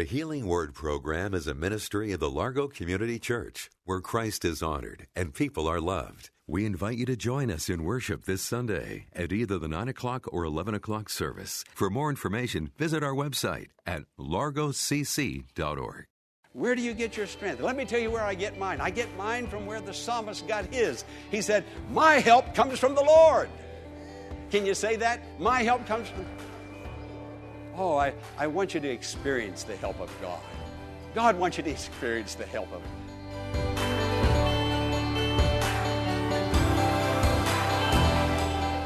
The Healing Word program is a ministry of the Largo Community Church where Christ is honored and people are loved. We invite you to join us in worship this Sunday at either the 9 o'clock or 11 o'clock service. For more information, visit our website at largocc.org. Where do you get your strength? Let me tell you where I get mine. I get mine from where the psalmist got his. He said, My help comes from the Lord. Can you say that? My help comes from. Oh, I, I want you to experience the help of God. God wants you to experience the help of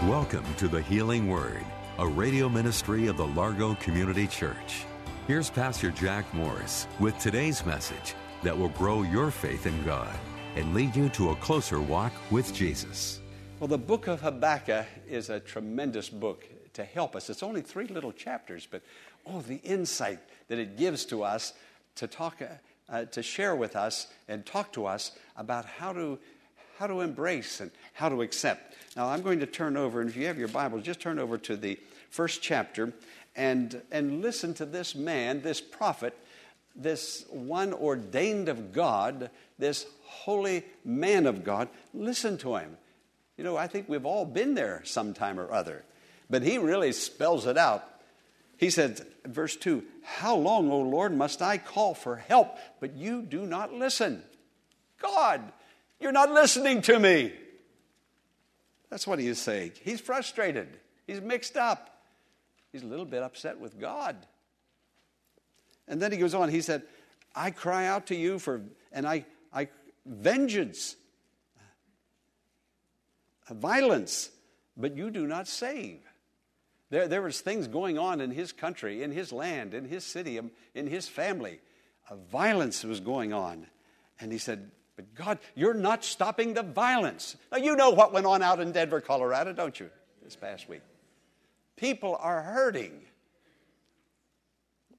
Welcome to the Healing Word, a radio ministry of the Largo Community Church. Here's Pastor Jack Morris with today's message that will grow your faith in God and lead you to a closer walk with Jesus. Well, the book of Habakkuk is a tremendous book to help us. It's only three little chapters, but oh, the insight that it gives to us to talk, uh, to share with us and talk to us about how to, how to embrace and how to accept. Now, I'm going to turn over, and if you have your Bibles, just turn over to the first chapter and, and listen to this man, this prophet, this one ordained of God, this holy man of God. Listen to him. You know, I think we've all been there sometime or other, but he really spells it out. He said, verse 2 How long, O Lord, must I call for help, but you do not listen? God, you're not listening to me. That's what he is saying. He's frustrated, he's mixed up, he's a little bit upset with God. And then he goes on, he said, I cry out to you for, and I, I, vengeance, violence, but you do not save. There, there was things going on in his country, in his land, in his city, um, in his family. A violence was going on. And he said, but God, you're not stopping the violence. Now, you know what went on out in Denver, Colorado, don't you, this past week? People are hurting.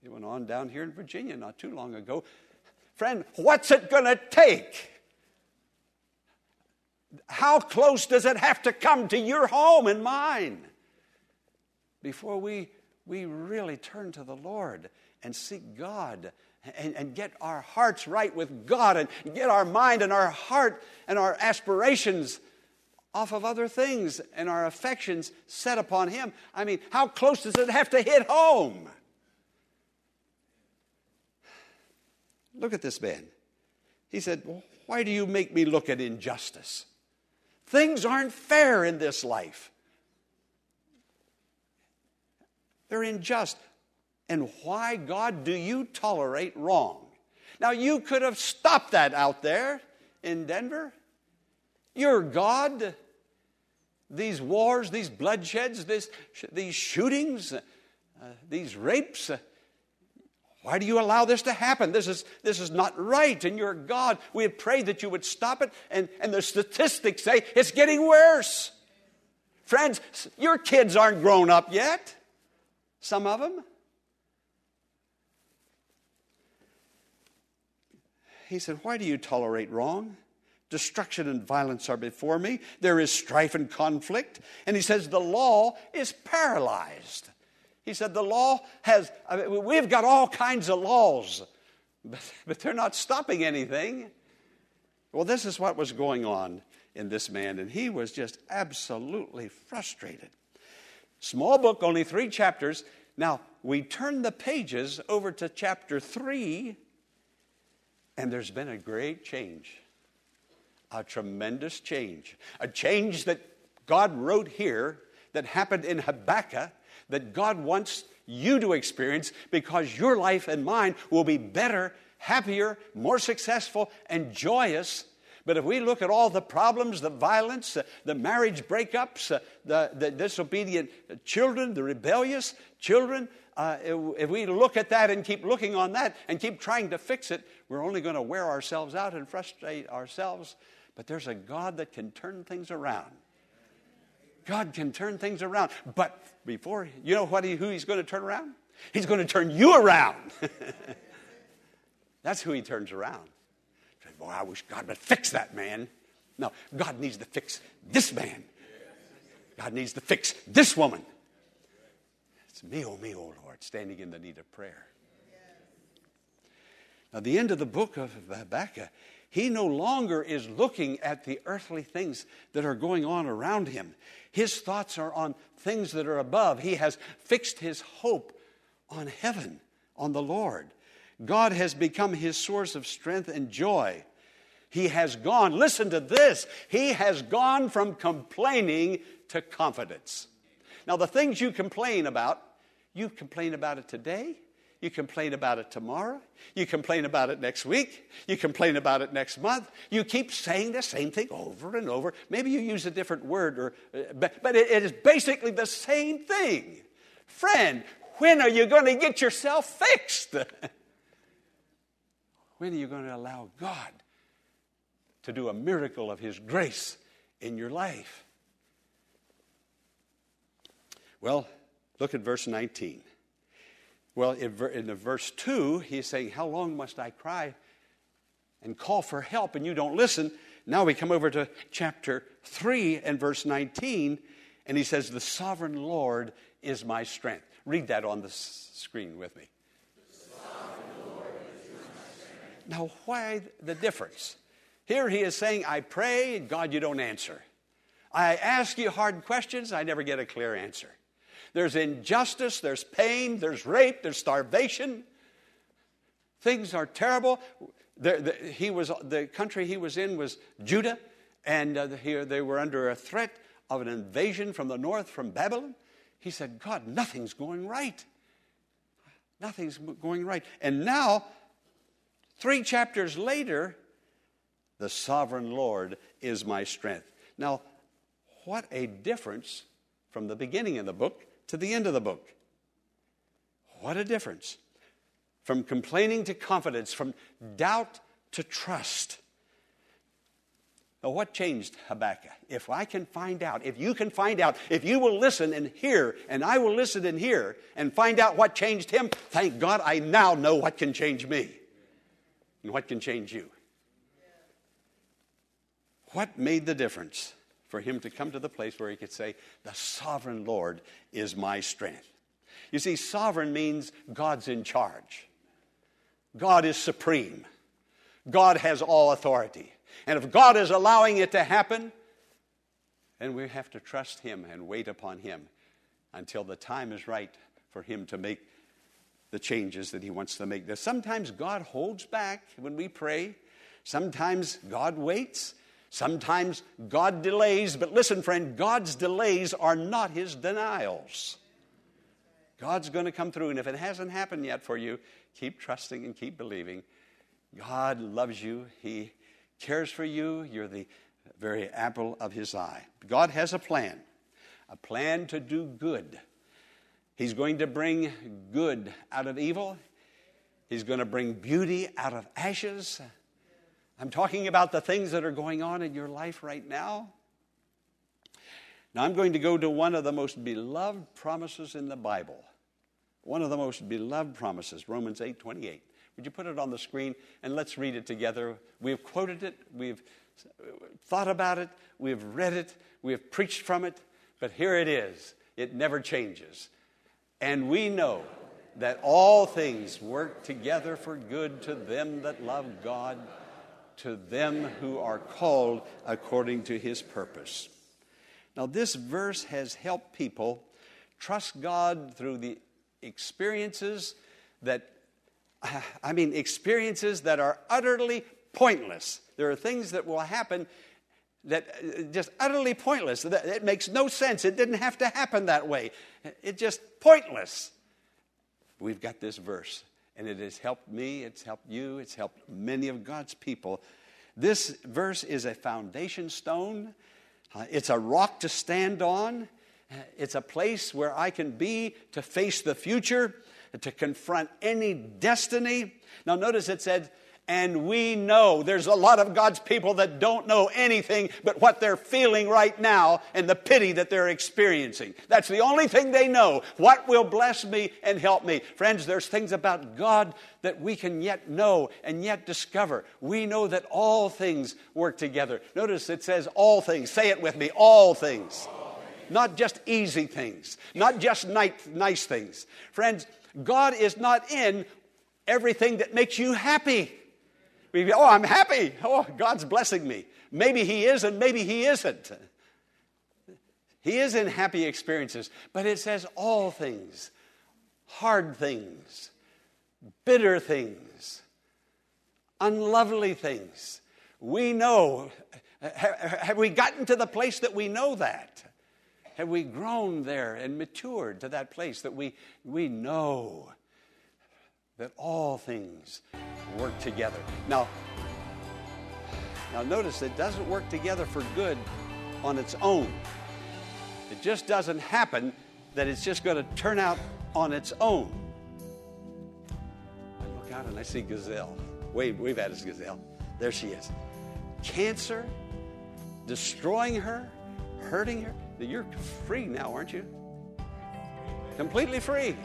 It went on down here in Virginia not too long ago. Friend, what's it going to take? How close does it have to come to your home and mine before we, we really turn to the Lord and seek God and, and get our hearts right with God and get our mind and our heart and our aspirations off of other things and our affections set upon Him. I mean, how close does it have to hit home? Look at this man. He said, Why do you make me look at injustice? Things aren't fair in this life. They're unjust. And why, God, do you tolerate wrong? Now, you could have stopped that out there in Denver. You're God. These wars, these bloodsheds, this, these shootings, uh, these rapes, uh, why do you allow this to happen? This is, this is not right, and you're God. We have prayed that you would stop it, and, and the statistics say it's getting worse. Friends, your kids aren't grown up yet, some of them. He said, Why do you tolerate wrong? Destruction and violence are before me. There is strife and conflict. And he says, The law is paralyzed. He said, The law has, I mean, we've got all kinds of laws, but, but they're not stopping anything. Well, this is what was going on in this man, and he was just absolutely frustrated. Small book, only three chapters. Now, we turn the pages over to chapter 3 and there's been a great change, a tremendous change, a change that God wrote here that happened in Habakkuk that God wants you to experience because your life and mine will be better, happier, more successful, and joyous But if we look at all the problems, the violence, uh, the marriage breakups, uh, the, the, disobedient children, the rebellious children, uh, if we look at that and keep looking on that and keep trying to fix it, we're only going to wear ourselves out and frustrate ourselves. But there's a God that can turn things around. God can turn things around. But before, you know what he, who he's going to turn around? He's going to turn you around. That's who he turns around. Boy, I wish God would fix that man. No, God needs to fix this man. God needs to fix this woman. It's me, oh me, oh Lord, standing in the need of prayer. Now, the end of the book of Habakkuk, he no longer is looking at the earthly things that are going on around him. His thoughts are on things that are above. He has fixed his hope on heaven, on the Lord. God has become his source of strength and joy. He has gone, listen to this, he has gone from complaining to confidence. Now, the things you complain about, you complain about it today, you complain about it tomorrow, you complain about it next week, you complain about it next month. You keep saying the same thing over and over. Maybe you use a different word, or, uh, but, it is basically the same thing. Friend, when are you going to get yourself fixed? When are you going to allow God to do a miracle of His grace in your life? Well, look at verse 19. Well, in the verse 2, he's saying, How long must I cry and call for help and you don't listen? Now we come over to chapter 3 and verse 19, and he says, The sovereign Lord is my strength. Read that on the screen with me. Now, why the difference? Here he is saying, I pray, and God, you don't answer. I ask you hard questions, I never get a clear answer. There's injustice, there's pain, there's rape, there's starvation. Things are terrible. The, the, he was, the country he was in was Judah, and uh, here they were under a threat of an invasion from the north, from Babylon. He said, God, nothing's going right. Nothing's going right. And now Three chapters later, the sovereign Lord is my strength. Now, what a difference from the beginning of the book to the end of the book. What a difference. From complaining to confidence, from doubt to trust. Now, what changed Habakkuk? If I can find out, if you can find out, if you will listen and hear, and I will listen and hear, and find out what changed him, thank God I now know what can change me and what can change you. What made the difference for him to come to the place where he could say, The sovereign Lord is my strength? You see, sovereign means God's in charge, God is supreme, God has all authority. And if God is allowing it to happen, then we have to trust Him and wait upon Him until the time is right for Him to make the changes that He wants to make. Sometimes God holds back when we pray, sometimes God waits, sometimes God delays. But listen, friend, God's delays are not His denials. God's going to come through, and if it hasn't happened yet for you, keep trusting and keep believing. God loves you, He cares for you, you're the very apple of His eye. God has a plan, a plan to do good He's going to bring good out of evil. He's going to bring beauty out of ashes. I'm talking about the things that are going on in your life right now. Now, I'm going to go to one of the most beloved promises in the Bible. One of the most beloved promises, Romans 8 28. Would you put it on the screen and let's read it together? We've quoted it, we've thought about it, we've read it, we've preached from it, but here it is. It never changes. And we know that all things work together for good to them that love God, to them who are called according to his purpose. Now, this verse has helped people trust God through the experiences that, I mean, experiences that are utterly pointless. There are things that will happen that uh, just utterly pointless. It makes no sense. It didn't have to happen that way. It's just pointless. We've got this verse, and it has helped me, it's helped you, it's helped many of God's people This verse is a foundation stone, uh, it's a rock to stand on, uh, it's a place where I can be to face the future, to confront any destiny. Now, notice it said, and we know there's a lot of God's people that don't know anything but what they're feeling right now and the pity that they're experiencing. That's the only thing they know. What will bless me and help me? Friends, there's things about God that we can yet know and yet discover. We know that all things work together. Notice it says all things. Say it with me all things. Not just easy things, not just nice things. Friends, God is not in everything that makes you happy. We, oh, I'm happy. Oh, God's blessing me. Maybe He is, and maybe He isn't. He is in happy experiences, but it says all things, hard things, bitter things, unlovely things. We know. Have we gotten to the place that we know that? Have we grown there and matured to that place that we, we know that all things work together. Now, now notice it doesn't work together for good on its own. It just doesn't happen that it's just going to turn out on its own. I look out and I see Gazelle. Wave, wave at us, Gazelle. There she is. Cancer destroying her, hurting her. You're free now, aren't you? Completely free.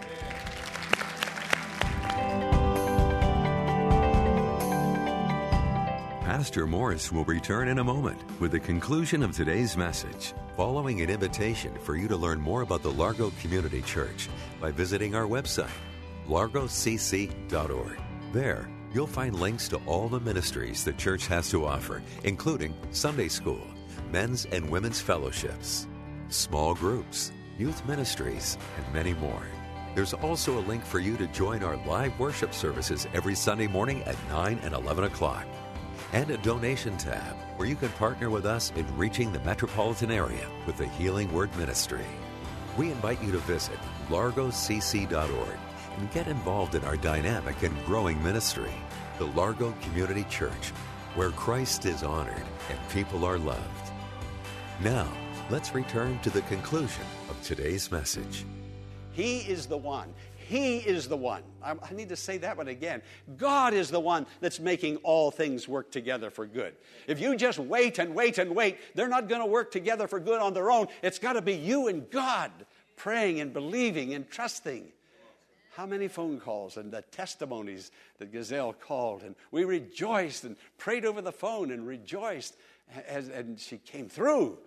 Pastor Morris will return in a moment with the conclusion of today's message, following an invitation for you to learn more about the Largo Community Church by visiting our website, largocc.org. There, you'll find links to all the ministries the church has to offer, including Sunday school, men's and women's fellowships, small groups, youth ministries, and many more. There's also a link for you to join our live worship services every Sunday morning at 9 and 11 o'clock and a donation tab where you can partner with us in reaching the metropolitan area with the Healing Word Ministry. We invite you to visit largocc.org and get involved in our dynamic and growing ministry, the Largo Community Church, where Christ is honored and people are loved. Now, let's return to the conclusion of today's message. He is the one. He is the one. I, I need to say that one again. God is the one that's making all things work together for good. If you just wait and wait and wait, they're not going to work together for good on their own. It's got to be you and God praying and believing and trusting. How many phone calls and the testimonies that Gazelle called, and we rejoiced and prayed over the phone and rejoiced, as, and she came through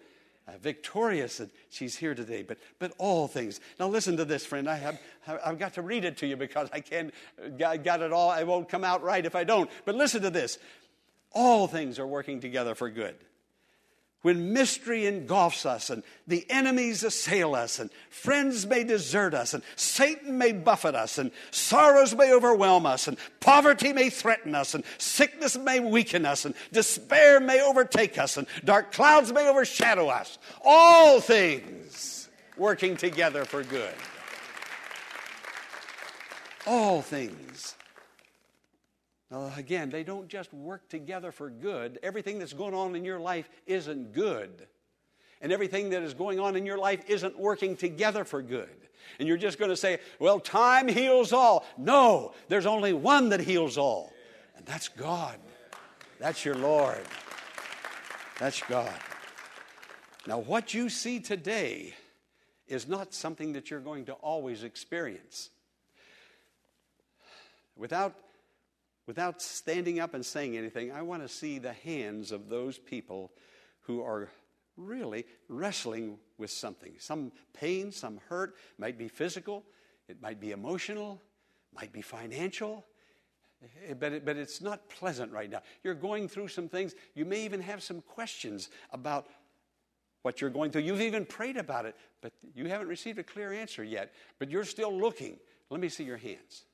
uh, victorious that she's here today, but, but all things. Now, listen to this, friend. I have, I've got to read it to you because I can't, got it all. I won't come out right if I don't. But listen to this. All things are working together for good when mystery engulfs us and the enemies assail us and friends may desert us and Satan may buffet us and sorrows may overwhelm us and poverty may threaten us and sickness may weaken us and despair may overtake us and dark clouds may overshadow us. All things working together for good. All things now, again, they don't just work together for good. Everything that's going on in your life isn't good. And everything that is going on in your life isn't working together for good. And you're just going to say, well, time heals all. No, there's only one that heals all, and that's God. That's your Lord. That's God. Now, what you see today is not something that you're going to always experience. Without without standing up and saying anything, I want to see the hands of those people who are really wrestling with something. Some pain, some hurt, might be physical, it might be emotional, might be financial. Eh, but, it, but it's not pleasant right now. You're going through some things. You may even have some questions about what you're going through. You've even prayed about it, but you haven't received a clear answer yet. But you're still looking. Let me see your hands.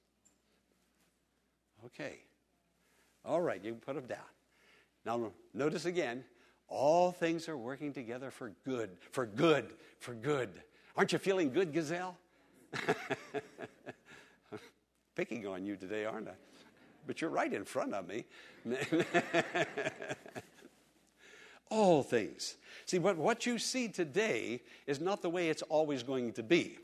Okay. All right, you can put them down. Now, notice again, all things are working together for good, for good, for good. Aren't you feeling good, Gazelle? Picking on you today, aren't I? but you're right in front of me. All things. See, but what you see today is not the way it's always going to be.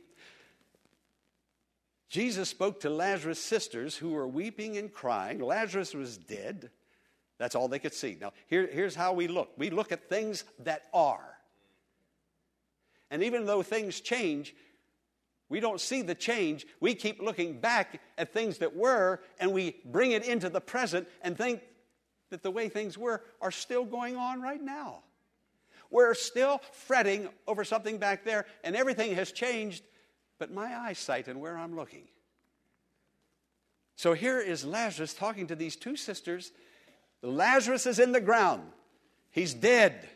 Jesus spoke to Lazarus' sisters who were weeping and crying. Lazarus was dead. That's all they could see. Now, here, here's how we look we look at things that are. And even though things change, we don't see the change. We keep looking back at things that were, and we bring it into the present and think that the way things were are still going on right now. We're still fretting over something back there, and everything has changed, but my eyesight and where I'm looking. So here is Lazarus talking to these two sisters. Lazarus is in the ground, he's dead.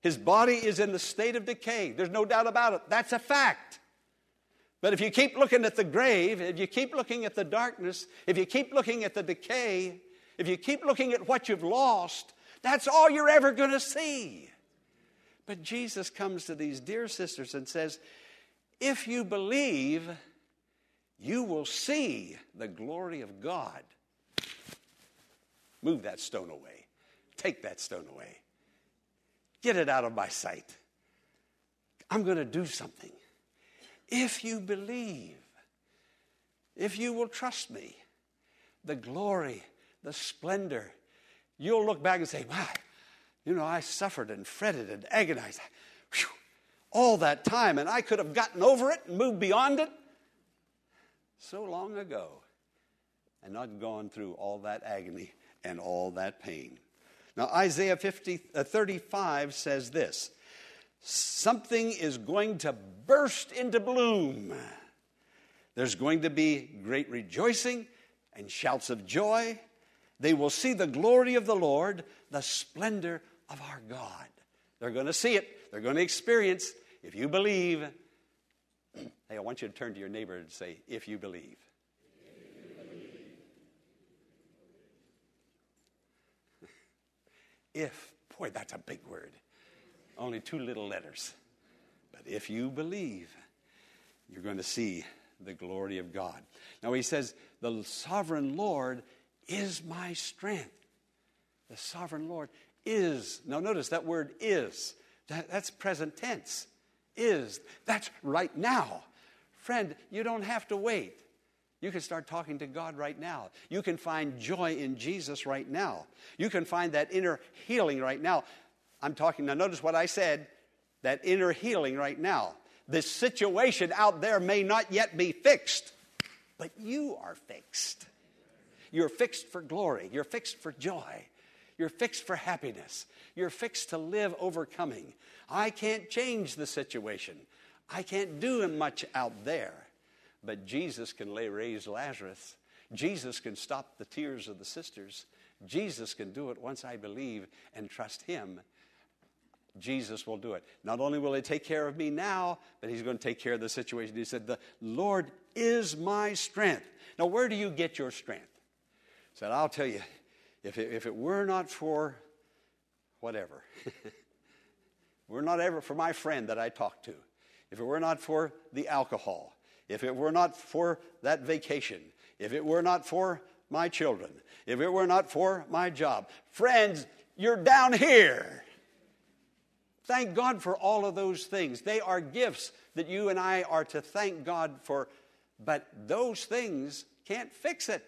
His body is in the state of decay. There's no doubt about it. That's a fact. But if you keep looking at the grave, if you keep looking at the darkness, if you keep looking at the decay, if you keep looking at what you've lost, that's all you're ever going to see. But Jesus comes to these dear sisters and says, If you believe, you will see the glory of God. Move that stone away. Take that stone away. Get it out of my sight. I'm going to do something. If you believe, if you will trust me, the glory, the splendor, you'll look back and say, My, you know, I suffered and fretted and agonized all that time, and I could have gotten over it and moved beyond it so long ago and not gone through all that agony and all that pain. Now, Isaiah 50, uh, 35 says this something is going to burst into bloom. There's going to be great rejoicing and shouts of joy. They will see the glory of the Lord, the splendor of our God. They're going to see it, they're going to experience. If you believe, hey, I want you to turn to your neighbor and say, if you believe. If, boy, that's a big word. Only two little letters. But if you believe, you're going to see the glory of God. Now he says, The sovereign Lord is my strength. The sovereign Lord is. Now notice that word is. That, that's present tense. Is. That's right now. Friend, you don't have to wait. You can start talking to God right now. You can find joy in Jesus right now. You can find that inner healing right now. I'm talking, now notice what I said that inner healing right now. This situation out there may not yet be fixed, but you are fixed. You're fixed for glory, you're fixed for joy, you're fixed for happiness, you're fixed to live overcoming. I can't change the situation, I can't do much out there. But Jesus can raise Lazarus. Jesus can stop the tears of the sisters. Jesus can do it once I believe and trust Him. Jesus will do it. Not only will He take care of me now, but He's going to take care of the situation. He said, The Lord is my strength. Now, where do you get your strength? He said, I'll tell you, if it, if it were not for whatever, were not ever for my friend that I talked to, if it were not for the alcohol, if it were not for that vacation, if it were not for my children, if it were not for my job. Friends, you're down here. Thank God for all of those things. They are gifts that you and I are to thank God for, but those things can't fix it.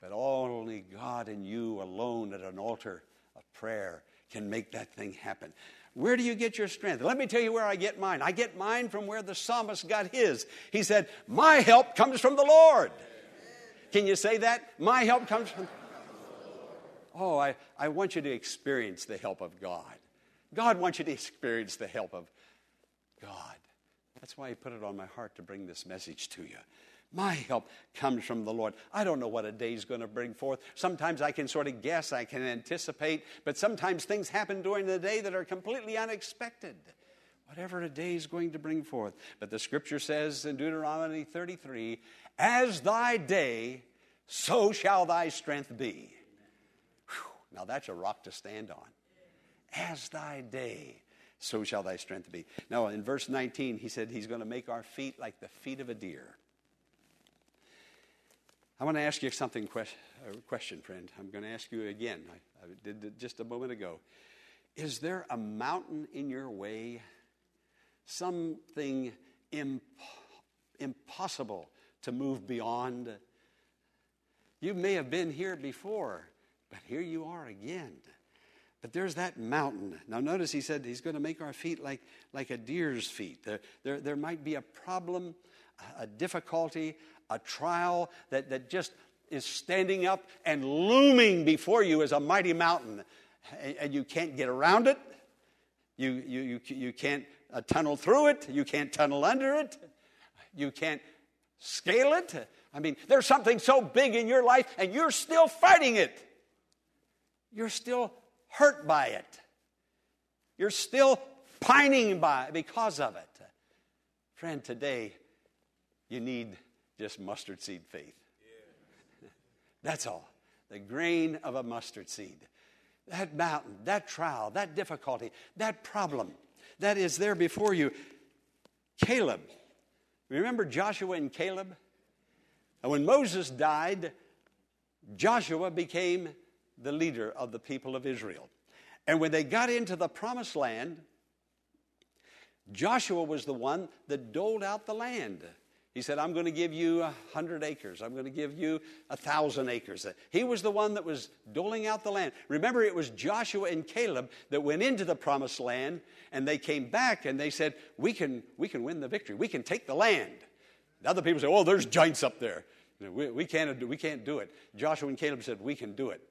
But only God and you alone at an altar of prayer can make that thing happen. Where do you get your strength? Let me tell you where I get mine. I get mine from where the psalmist got his. He said, My help comes from the Lord. Can you say that? My help comes from. Oh, I, I want you to experience the help of God. God wants you to experience the help of God. That's why He put it on my heart to bring this message to you. My help comes from the Lord. I don't know what a day is going to bring forth. Sometimes I can sort of guess, I can anticipate, but sometimes things happen during the day that are completely unexpected. Whatever a day is going to bring forth. But the scripture says in Deuteronomy 33 As thy day, so shall thy strength be. Whew, now that's a rock to stand on. As thy day, so shall thy strength be. Now, in verse 19, he said he's going to make our feet like the feet of a deer. I want to ask you something, a uh, question, friend. I'm going to ask you again. I, I did it just a moment ago. Is there a mountain in your way? Something imp- impossible to move beyond? You may have been here before, but here you are again. But there's that mountain. Now, notice he said he's going to make our feet like, like a deer's feet. There, there, there might be a problem, a difficulty, a trial that, that just is standing up and looming before you as a mighty mountain. And, and you can't get around it, you, you, you, you can't uh, tunnel through it, you can't tunnel under it, you can't scale it. I mean, there's something so big in your life and you're still fighting it. You're still hurt by it. You're still pining by because of it. Friend, today you need just mustard seed faith. That's all. The grain of a mustard seed. That mountain, that trial, that difficulty, that problem that is there before you. Caleb. Remember Joshua and Caleb? And when Moses died, Joshua became the leader of the people of Israel. And when they got into the promised land, Joshua was the one that doled out the land. He said, I'm going to give you a hundred acres. I'm going to give you a thousand acres. He was the one that was doling out the land. Remember, it was Joshua and Caleb that went into the promised land, and they came back and they said, We can, we can win the victory. We can take the land. The other people say, Oh, there's giants up there. You know, we, we, can't, we can't do it. Joshua and Caleb said, We can do it.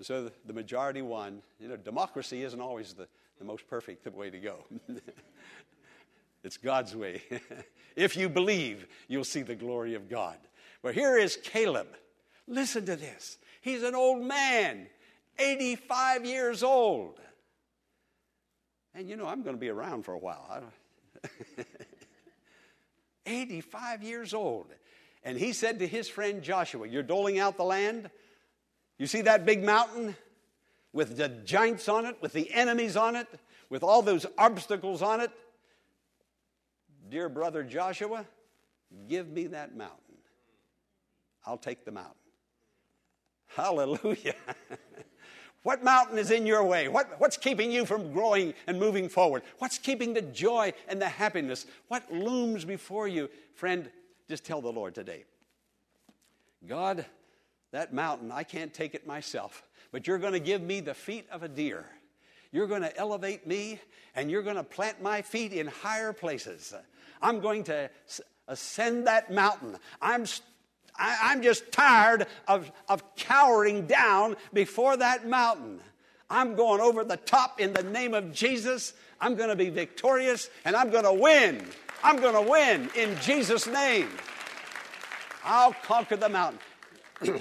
So the majority won. You know, democracy isn't always the, the most perfect way to go. it's God's way. if you believe, you'll see the glory of God. But here is Caleb. Listen to this. He's an old man, 85 years old. And you know, I'm going to be around for a while. 85 years old. And he said to his friend Joshua, You're doling out the land? You see that big mountain with the giants on it, with the enemies on it, with all those obstacles on it? Dear brother Joshua, give me that mountain. I'll take the mountain. Hallelujah. what mountain is in your way? What, what's keeping you from growing and moving forward? What's keeping the joy and the happiness? What looms before you? Friend, just tell the Lord today God, that mountain, I can't take it myself, but you're going to give me the feet of a deer. You're going to elevate me and you're going to plant my feet in higher places. I'm going to ascend that mountain. I'm, I, am just tired of, of cowering down before that mountain. I'm going over the top in the name of Jesus. I'm going to be victorious and I'm going to win. I'm going to win in Jesus' name. I'll conquer the mountain.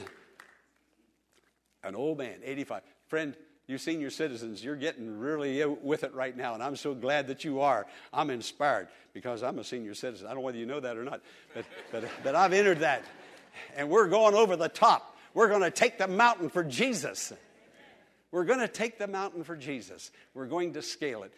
An old man, 85. Friend, you senior citizens, you're getting really with it right now, and I'm so glad that you are. I'm inspired because I'm a senior citizen. I don't know whether you know that or not, but, but, but I've entered that. And we're going over the top. We're going to take the mountain for Jesus. We're going to take the mountain for Jesus. We're going to scale it.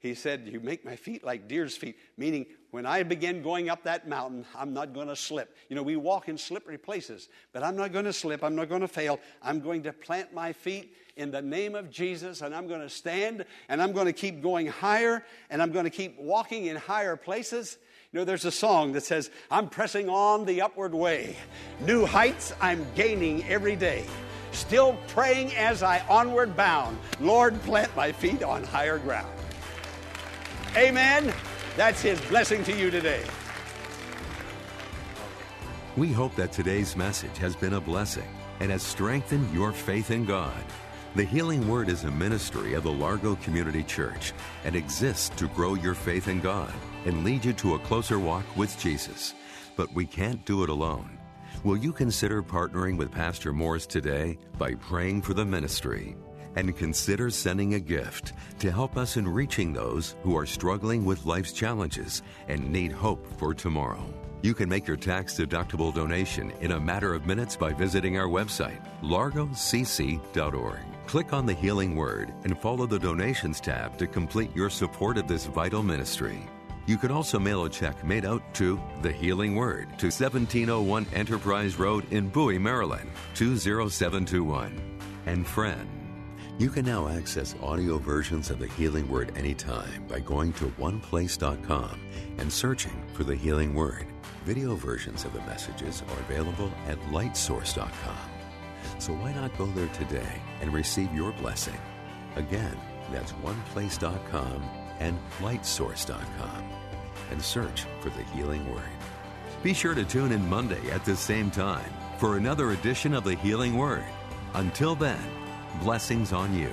He said, You make my feet like deer's feet, meaning when I begin going up that mountain, I'm not going to slip. You know, we walk in slippery places, but I'm not going to slip. I'm not going to fail. I'm going to plant my feet in the name of Jesus, and I'm going to stand, and I'm going to keep going higher, and I'm going to keep walking in higher places. You know, there's a song that says, I'm pressing on the upward way. New heights I'm gaining every day. Still praying as I onward bound. Lord, plant my feet on higher ground. Amen. That's His blessing to you today. We hope that today's message has been a blessing and has strengthened your faith in God. The Healing Word is a ministry of the Largo Community Church and exists to grow your faith in God and lead you to a closer walk with Jesus. But we can't do it alone. Will you consider partnering with Pastor Morris today by praying for the ministry? and consider sending a gift to help us in reaching those who are struggling with life's challenges and need hope for tomorrow. You can make your tax deductible donation in a matter of minutes by visiting our website, largocc.org. Click on the Healing Word and follow the Donations tab to complete your support of this vital ministry. You can also mail a check made out to The Healing Word to 1701 Enterprise Road in Bowie, Maryland, 20721. And friend, you can now access audio versions of The Healing Word anytime by going to oneplace.com and searching for The Healing Word. Video versions of the messages are available at lightsource.com. So why not go there today and receive your blessing? Again, that's oneplace.com and lightsource.com and search for the healing word. Be sure to tune in Monday at the same time for another edition of the Healing Word. Until then, blessings on you.